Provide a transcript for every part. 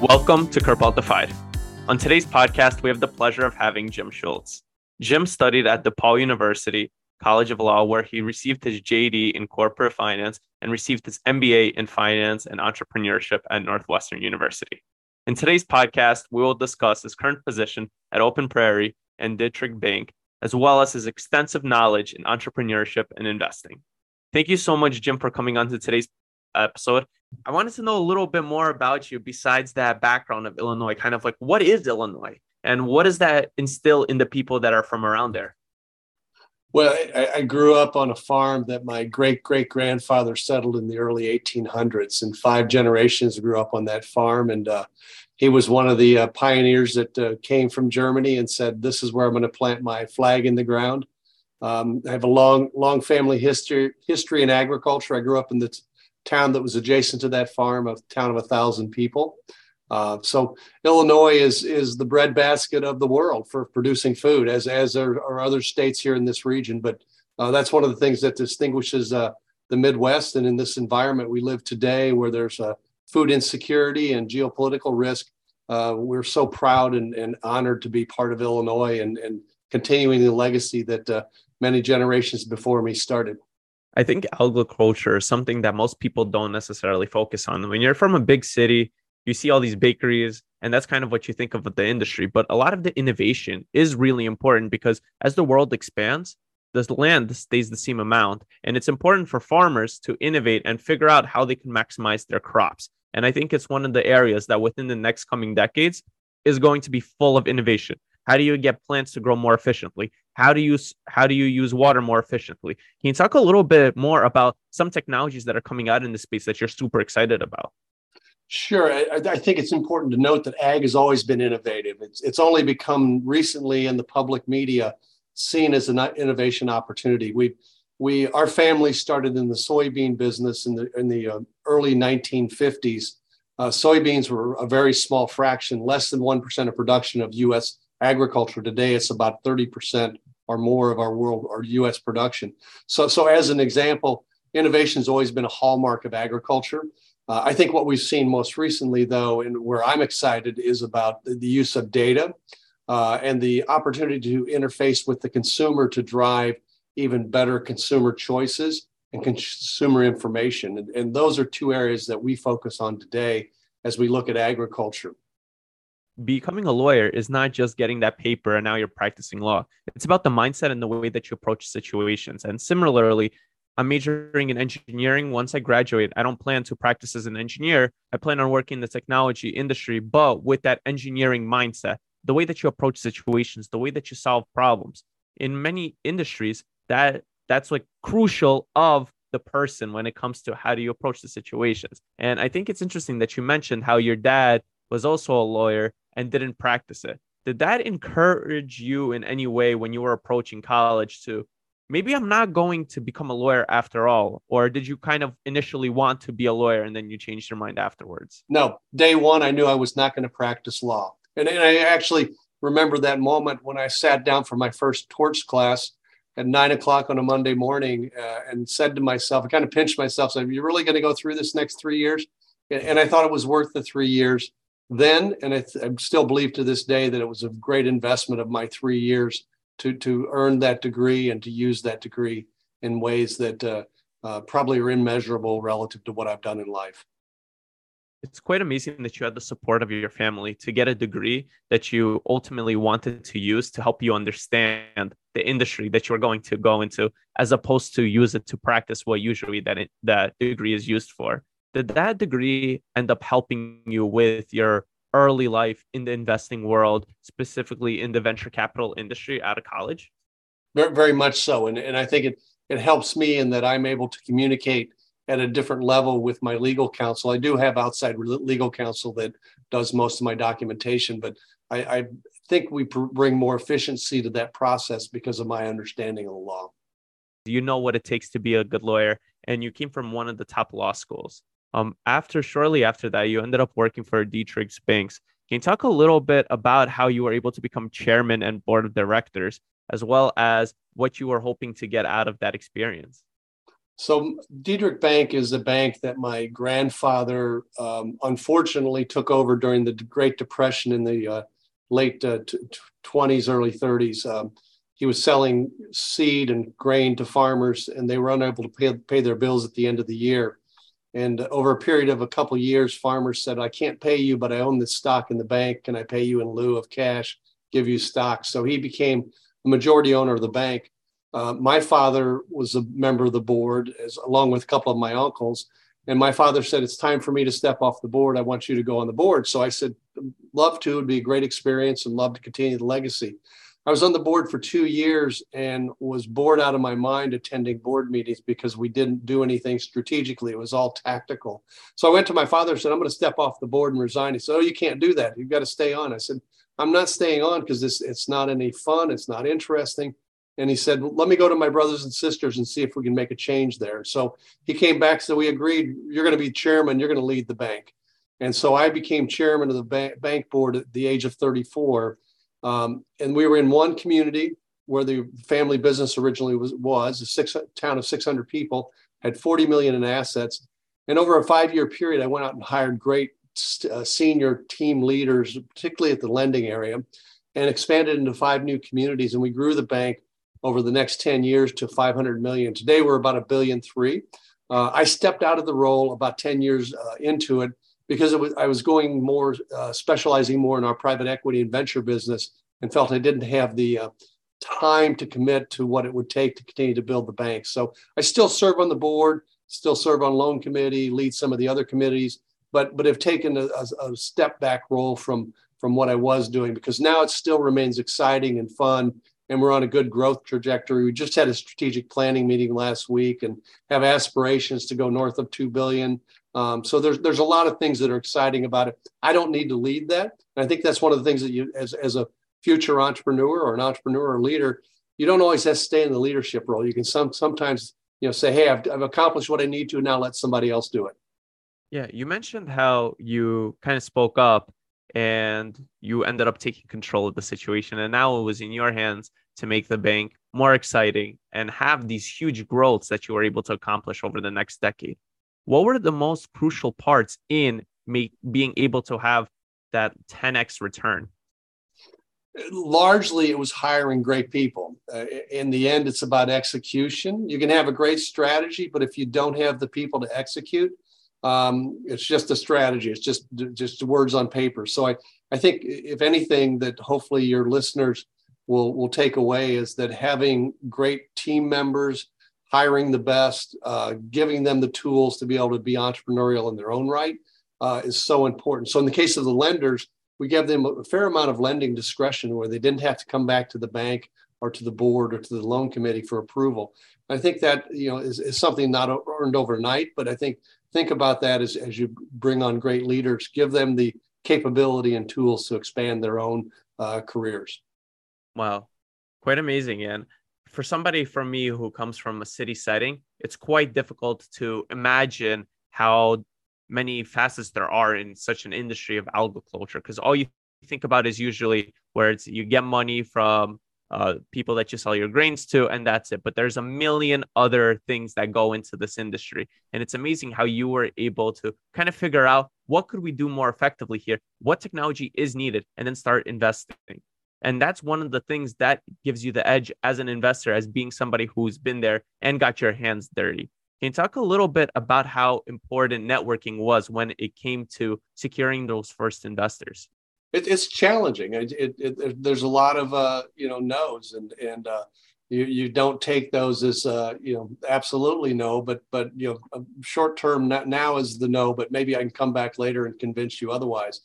Welcome to Kerpaltified. On today's podcast, we have the pleasure of having Jim Shultz. Jim studied at DePaul University College of Law, where he received his JD in corporate finance and received his MBA in finance and entrepreneurship at Northwestern University. In today's podcast, we will discuss his current position at Open Prairie and Dieterich Bank, as well as his extensive knowledge in entrepreneurship and investing. Thank you so much, Jim, for coming on to today's episode. I wanted to know a little bit more about you besides that background of Illinois, kind of like what is Illinois and what does that instill in the people that are from around there? Well, I, I grew up on a farm that my great great grandfather settled in the early 1800s, and five generations grew up on that farm. And uh, he was one of the uh, pioneers that uh, came from Germany and said, "This is where I'm going to plant my flag in the ground." Um, I have a long long family history history in agriculture. I grew up in the town that was adjacent to that farm, a town of a thousand people. Uh, so Illinois is is the breadbasket of the world for producing food, as as are, are other states here in this region. But uh, that's one of the things that distinguishes uh, the Midwest. And in this environment we live today, where there's food insecurity and geopolitical risk, uh, we're so proud and, and, honored to be part of Illinois and, and continuing the legacy that uh, many generations before me started. I think agriculture is something that most people don't necessarily focus on. When you're from a big city, you see all these bakeries, and that's kind of what you think of the industry. But a lot of the innovation is really important because as the world expands, the land stays the same amount. And it's important for farmers to innovate and figure out how they can maximize their crops. And I think it's one of the areas that within the next coming decades is going to be full of innovation. How do you get plants to grow more efficiently? How do you how do you use water more efficiently? Can you talk a little bit more about some technologies that are coming out in the space that you're super excited about? Sure. I, I, think it's important to note that ag has always been innovative. It's, it's only become recently in the public media seen as an innovation opportunity. We, we, our family started in the soybean business in the, in the uh, early 1950s. Uh, soybeans were a very small fraction, less than 1% of production of US agriculture. Today, it's about 30% or more of our world or US production. So, so as an example, innovation has always been a hallmark of agriculture. Uh, I think what we've seen most recently, though, and where I'm excited, is about the, the use of data uh, and the opportunity to interface with the consumer to drive even better consumer choices and consumer information. And, and those are two areas that we focus on today as we look at agriculture becoming a lawyer is not just getting that paper and now you're practicing law. It's about the mindset and the way that you approach situations. And similarly, I'm majoring in engineering. Once I graduate, I don't plan to practice as an engineer. I plan on working in the technology industry, but with that engineering mindset, the way that you approach situations, the way that you solve problems. In many industries, that that's like crucial of the person when it comes to how do you approach the situations. And I think it's interesting that you mentioned how your dad was also a lawyer and didn't practice it. Did that encourage you in any way when you were approaching college to maybe I'm not going to become a lawyer after all? Or did you kind of initially want to be a lawyer and then you changed your mind afterwards? No, day one, I knew I was not going to practice law. And, and I actually remember that moment when I sat down for my first torts class at nine o'clock on a Monday morning uh, and said to myself, I kind of pinched myself, said, You're really going to go through this next three years? And I thought it was worth the three years then, and I, th- I, still believe to this day that it was a great investment of my three years to to earn that degree and to use that degree in ways that uh, uh, probably are immeasurable relative to what I've done in life. It's quite amazing that you had the support of your family to get a degree that you ultimately wanted to use to help you understand the industry that you're going to go into, as opposed to use it to practice what usually that it, that degree is used for did that degree end up helping you with your early life in the investing world, specifically in the venture capital industry out of college? Very, very much so. And, and I think it, it helps me in that I'm able to communicate at a different level with my legal counsel. I do have outside legal counsel that does most of my documentation, but I, I think we pr- bring more efficiency to that process because of my understanding of the law. You know what it takes to be a good lawyer, and you came from one of the top law schools. Um, after shortly after that, you ended up working for Dieterich Banks. Can you talk a little bit about how you were able to become chairman and board of directors, as well as what you were hoping to get out of that experience? So Dieterich Bank is a bank that my grandfather um, unfortunately took over during the Great Depression in the uh, late uh, t- 20s, early 30s. Um, he was selling seed and grain to farmers, and they were unable to pay, pay their bills at the end of the year. And over a period of a couple of years, farmers said, "I can't pay you, but I own this stock in the bank. Can I pay you in lieu of cash? Give you stock?" So he became the majority owner of the bank uh, my father was a member of the board, as along with a couple of my uncles. And my father said, "It's time for me to step off the board. I want you to go on the board." So I said, "Love to. It'd be a great experience, and love to continue the legacy." I was on the board for two years and was bored out of my mind attending board meetings because we didn't do anything strategically. It was all tactical. So I went to my father and said, I'm going to step off the board and resign. He said, Oh, you can't do that. You've got to stay on. I said, I'm not staying on because it's not any fun. It's not interesting and he said, "Let me go to my brothers and sisters and see if we can make a change there." So he came back. So we agreed, "You're going to be chairman. You're going to lead the bank." And so I became chairman of the bank board at the age of 34. Um, and we were in one community where the family business originally was was a six town of 600 people, had 40 million in assets. And over a five-year period, I went out and hired great uh, senior team leaders, particularly at the lending area, and expanded into five new communities. And we grew the bank over the next 10 years to 500 million. Today we're about a billion three. Uh, I stepped out of the role about 10 years uh, into it because it was, I was going more, uh, specializing more in our private equity and venture business and felt I didn't have the uh, time to commit to what it would take to continue to build the bank. So I still serve on the board, still serve on loan committee, lead some of the other committees, but but have taken a, a step back role from from what I was doing because now it still remains exciting and fun and we're on a good growth trajectory. We just had a strategic planning meeting last week and have aspirations to go north of two billion. Um, so there's there's a lot of things that are exciting about it. I don't need to lead that. And I think that's one of the things that you, as as a future entrepreneur or an entrepreneur or leader, you don't always have to stay in the leadership role. You can some sometimes you know say, hey, I've, I've accomplished what I need to. Now let somebody else do it. Yeah, you mentioned how you kind of spoke up and you ended up taking control of the situation. And now it was in your hands to make the bank more exciting and have these huge growths that you were able to accomplish over the next decade. What were the most crucial parts in being able to have that 10x return? Largely, it was hiring great people. Uh, in the end, it's about execution. You can have a great strategy, but if you don't have the people to execute, um, it's just a strategy. It's just just words on paper. So I I think if anything that hopefully your listeners will will take away is that having great team members, hiring the best, uh, giving them the tools to be able to be entrepreneurial in their own right uh, is so important. So in the case of the lenders, we gave them a fair amount of lending discretion where they didn't have to come back to the bank or to the board or to the loan committee for approval. I think that you know is, is something not earned overnight, but I think think about that as, as you bring on great leaders, give them the capability and tools to expand their own uh, careers. Wow, quite amazing. And for somebody from me who comes from a city setting, it's quite difficult to imagine how many facets there are in such an industry of agriculture because all you think about is usually where it's you get money from uh, people that you sell your grains to, and that's it. But there's a million other things that go into this industry, and it's amazing how you were able to kind of figure out what could we do more effectively here, what technology is needed, and then start investing. And that's one of the things that gives you the edge as an investor, as being somebody who's been there and got your hands dirty. Can you talk a little bit about how important networking was when it came to securing those first investors? it, it's challenging. It, it, there's a lot of uh, you know no's, and and uh, you you don't take those as uh, you know absolutely no, but but you know short term now is the no, but maybe I can come back later and convince you otherwise.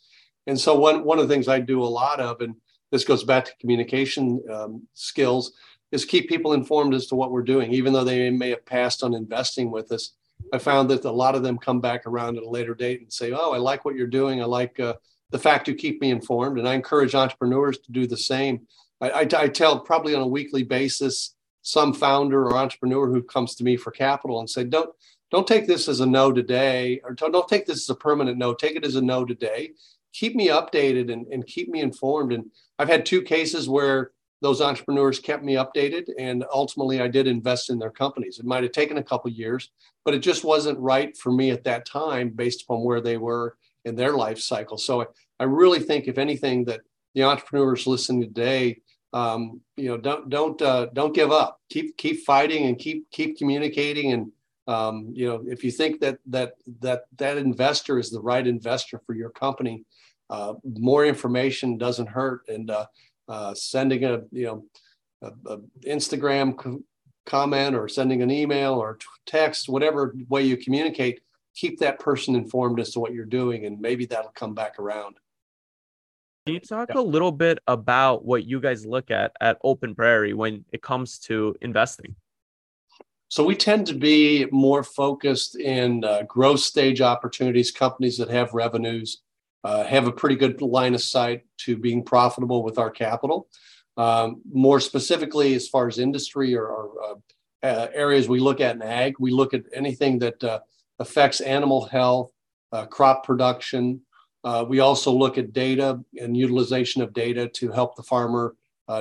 And so one one of the things I do a lot of, and this goes back to communication um, skills, is keep people informed as to what we're doing, even though they may have passed on investing with us. I found that a lot of them come back around at a later date and say, "Oh, I like what you're doing. I like." Uh, the fact you keep me informed. And I encourage entrepreneurs to do the same. I, I, I, tell probably on a weekly basis some founder or entrepreneur who comes to me for capital and say, don't don't take this as a no today, or don't, don't take this as a permanent no. Take it as a no today. Keep me updated and, and keep me informed. And I've had two cases where those entrepreneurs kept me updated and ultimately i did invest in their companies. It might have taken a couple years but it just wasn't right for me at that time based upon where they were in their life cycle. So i, really think if anything that the entrepreneurs listening today um, you know don't don't uh, don't give up. Keep keep fighting and keep keep communicating and um, you know if you think that that that that investor is the right investor for your company uh, more information doesn't hurt and uh, uh, sending a you know a, a Instagram co- comment or sending an email or t- text, whatever way you communicate, keep that person informed as to what you're doing, and maybe that'll come back around. Can you talk yeah. a little bit about what you guys look at at Open Prairie when it comes to investing? So we tend to be more focused in uh, growth stage opportunities, companies that have revenues, uh, have a pretty good line of sight to being profitable with our capital. Um, more specifically, as far as industry or, or uh, uh, areas we look at in ag, we look at anything that uh, affects animal health, uh, crop production. We also look at data and utilization of data to help the farmer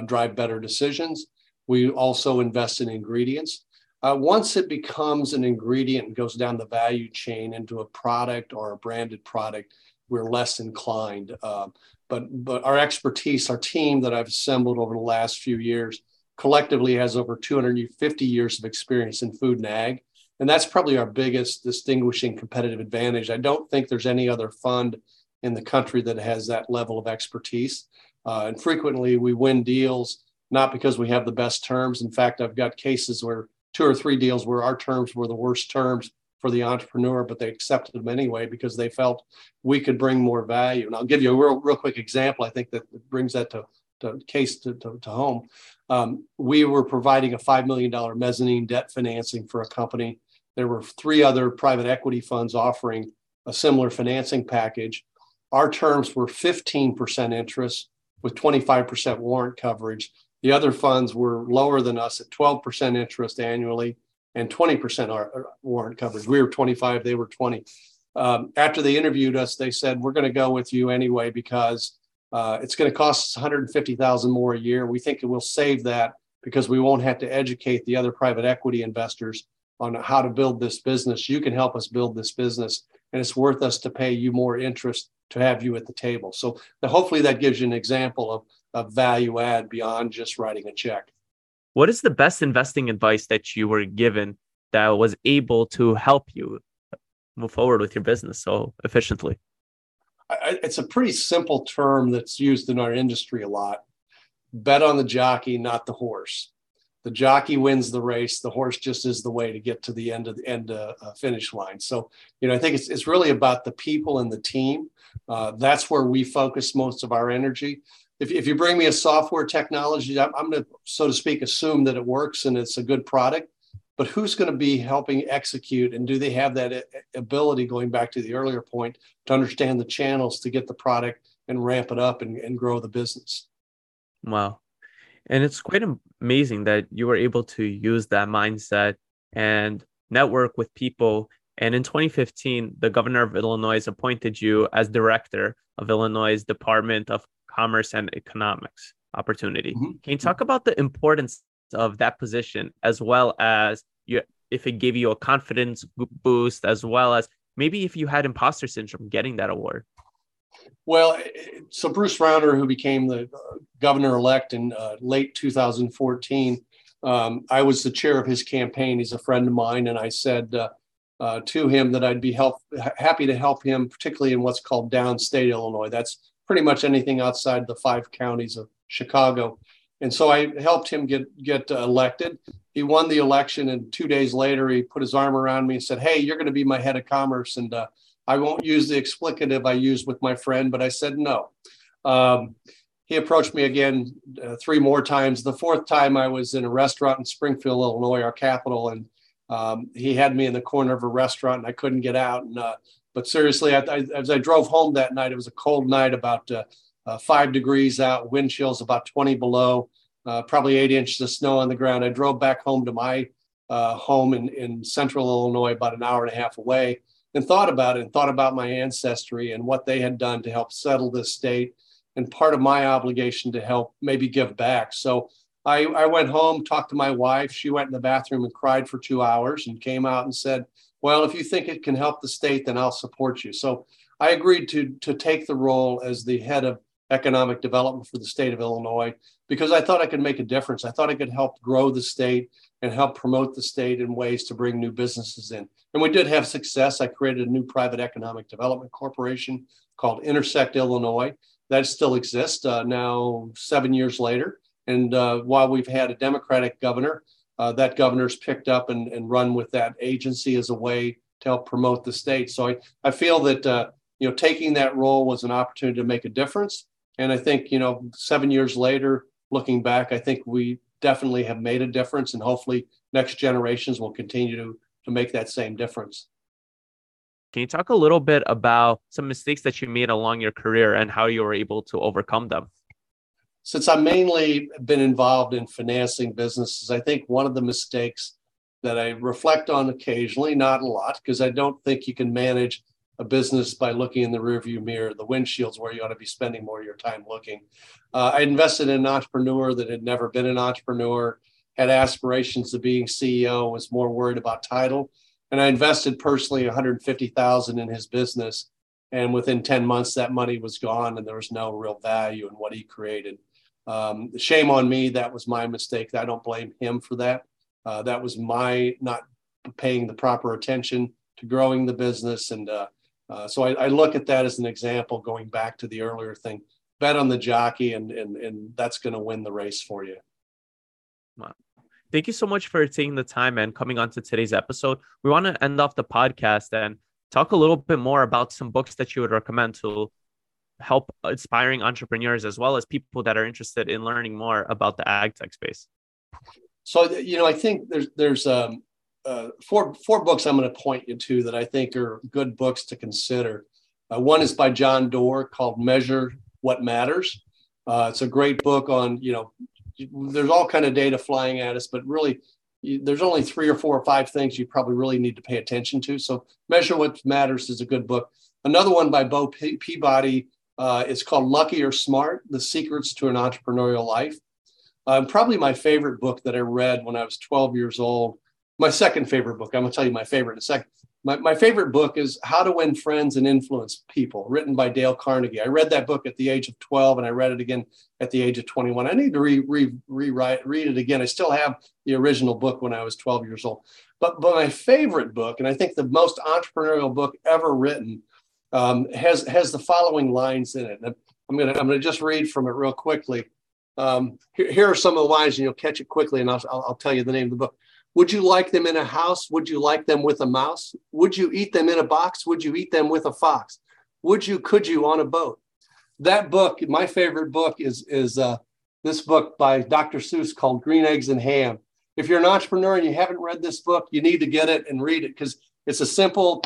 drive better decisions. We also invest in ingredients. Uh, once it becomes an ingredient and goes down the value chain into a product or a branded product, we're less inclined. Uh, but but our expertise, our team that I've assembled over the last few years, collectively has over 250 years of experience in food and ag, and that's probably our biggest distinguishing competitive advantage. I don't think there's any other fund in the country that has that level of expertise. Uh, and frequently, we win deals not because we have the best terms. In fact, I've got cases where two or three deals where our terms were the worst terms for the entrepreneur, but they accepted them anyway because they felt we could bring more value. And I'll give you a real, real quick example. I think that brings that to, to case to, to, to home. Um, we were providing a $5 million mezzanine debt financing for a company. There were three other private equity funds offering a similar financing package. Our terms were 15% interest with 25% warrant coverage. The other funds were lower than us at 12% interest annually and 20% warrant coverage. We were 25, they were 20. Um, after they interviewed us, they said, we're going to go with you anyway because uh, it's going to cost us 150,000 more a year. We think it will save that because we won't have to educate the other private equity investors on how to build this business. You can help us build this business, and it's worth us to pay you more interest to have you at the table. So hopefully that gives you an example of, of value add beyond just writing a check. What is the best investing advice that you were given that was able to help you move forward with your business so efficiently? It's a pretty simple term that's used in our industry a lot. Bet on the jockey, not the horse. The jockey wins the race. The horse just is the way to get to the end of the end uh, uh, finish line. So, you know, I think it's it's really about the people and the team. Uh, that's where we focus most of our energy if, if you bring me a software technology, I'm, I'm going to, so to speak, assume that it works and it's a good product. But who's going to be helping execute? And do they have that eh, eh, ability, going back to the earlier point, to understand the channels to get the product and ramp it up and, and grow the business? Wow. And it's quite amazing that you were able to use that mindset and network with people. And in 2015, the governor of Illinois appointed you as director of Illinois' Department of commerce and economics opportunity. Mm-hmm. Can you talk about the importance of that position as well as you if it gave you a confidence boost as well as maybe if you had imposter syndrome getting that award? Well, so Bruce Rauner, who became the uh, governor elect in uh, late 2014, um, I was the chair of his campaign. He's a friend of mine, and I said uh, uh, to him that I'd be help, happy to help him, particularly in what's called downstate Illinois. That's pretty much anything outside the five counties of Chicago. And so I helped him get get uh, elected. He won the election, and two days later, he put his arm around me and said, "Hey, you're going to be my head of commerce." And uh, I won't use the explicative I used with my friend, but I said no. Um, he approached me again uh, three more times. The fourth time, I was in a restaurant in Springfield, Illinois, our capital, and um, he had me in the corner of a restaurant, and I couldn't get out. And uh, but seriously, I, I, as I drove home that night, it was a cold night, about uh, uh, five degrees out, wind chills about 20 below, uh, probably eight inches of snow on the ground. I drove back home to my uh, home in, in central Illinois, about an hour and a half away, and thought about it and thought about my ancestry and what they had done to help settle this state and part of my obligation to help maybe give back. So I, I went home, talked to my wife. She went in the bathroom and cried for two hours and came out and said, Well, if you think it can help the state, then I'll support you. So I agreed to, to take the role as the head of economic development for the state of Illinois because I thought I could make a difference. I thought I could help grow the state and help promote the state in ways to bring new businesses in. And we did have success. I created a new private economic development corporation called Intersect Illinois. That still exists uh, now, seven years later. And uh, while we've had a Democratic governor, uh, that governor's picked up and, and run with that agency as a way to help promote the state. So I, I feel that uh, you know taking that role was an opportunity to make a difference. And I think you know seven years later, looking back, I think we definitely have made a difference, and hopefully next generations will continue to to make that same difference. Can you talk a little bit about some mistakes that you made along your career and how you were able to overcome them? Since I've mainly been involved in financing businesses, I think one of the mistakes that I reflect on occasionally, not a lot, because I don't think you can manage a business by looking in the rearview mirror. The windshield's where you ought to be spending more of your time looking. Uh, I invested in an entrepreneur that had never been an entrepreneur, had aspirations of being CEO, was more worried about title and I invested personally 150,000 in his business. And within 10 months, that money was gone and there was no real value in what he created. Um, shame on me. That was my mistake. I don't blame him for that. Uh, that was my not paying the proper attention to growing the business. And uh, uh, so I, I, look at that as an example going back to the earlier thing bet on the jockey, and, and, and that's going to win the race for you. Wow. Thank you so much for taking the time and coming on to today's episode. We want to end off the podcast and talk a little bit more about some books that you would recommend to help aspiring entrepreneurs as well as people that are interested in learning more about the ag tech space. So you know, I think there's there's um, uh, four four books I'm going to point you to that I think are good books to consider. Uh, one is by John Doerr called Measure What Matters. Uh, it's a great book on you know there's all kind of data flying at us, but really there's only three or four or five things you probably really need to pay attention to. So Measure What Matters is a good book. Another one by Bo Peabody uh, is called Lucky or Smart, The Secrets to an Entrepreneurial Life. Um, probably my favorite book that I read when I was 12 years old. My second favorite book. I'm going to tell you my favorite in a second. My, my favorite book is How to Win Friends and Influence People, written by Dale Carnegie. I read that book at the age of 12 and I read it again at the age of 21. I need to re, re, rewrite, read it again. I still have the original book when I was 12 years old. But, but my favorite book, and I think the most entrepreneurial book ever written, um, has, has the following lines in it. I'm to I'm gonna just read from it real quickly. Um, here, here, are some of the lines, and you'll catch it quickly, and I'll, I'll, I'll tell you the name of the book. Would you like them in a house? Would you like them with a mouse? Would you eat them in a box? Would you eat them with a fox? Would you, could you on a boat? That book, my favorite book is, is uh, this book by Dr. Seuss called Green Eggs and Ham. If you're an entrepreneur and you haven't read this book, you need to get it and read it because it's a simple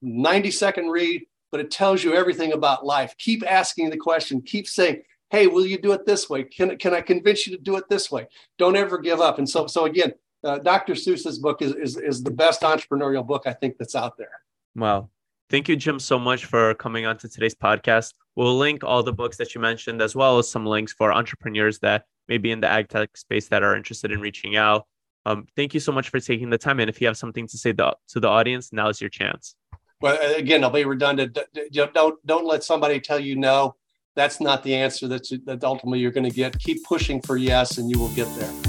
90 second read, but it tells you everything about life. Keep asking the question, keep saying, hey, will you do it this way? Can, can I convince you to do it this way? Don't ever give up. And so, so again, uh, Dr. Seuss's book is, is is the best entrepreneurial book I think that's out there. Wow. Thank you, Jim, so much for coming on to today's podcast. We'll link all the books that you mentioned, as well as some links for entrepreneurs that may be in the ag tech space that are interested in reaching out. Um, thank you so much for taking the time. And if you have something to say to the audience, now is your chance. Well, uh, again, I'll be redundant. Don't don't let somebody tell you no. That's not the answer. That's that ultimately you're going to get. Keep pushing for yes, and you will get there.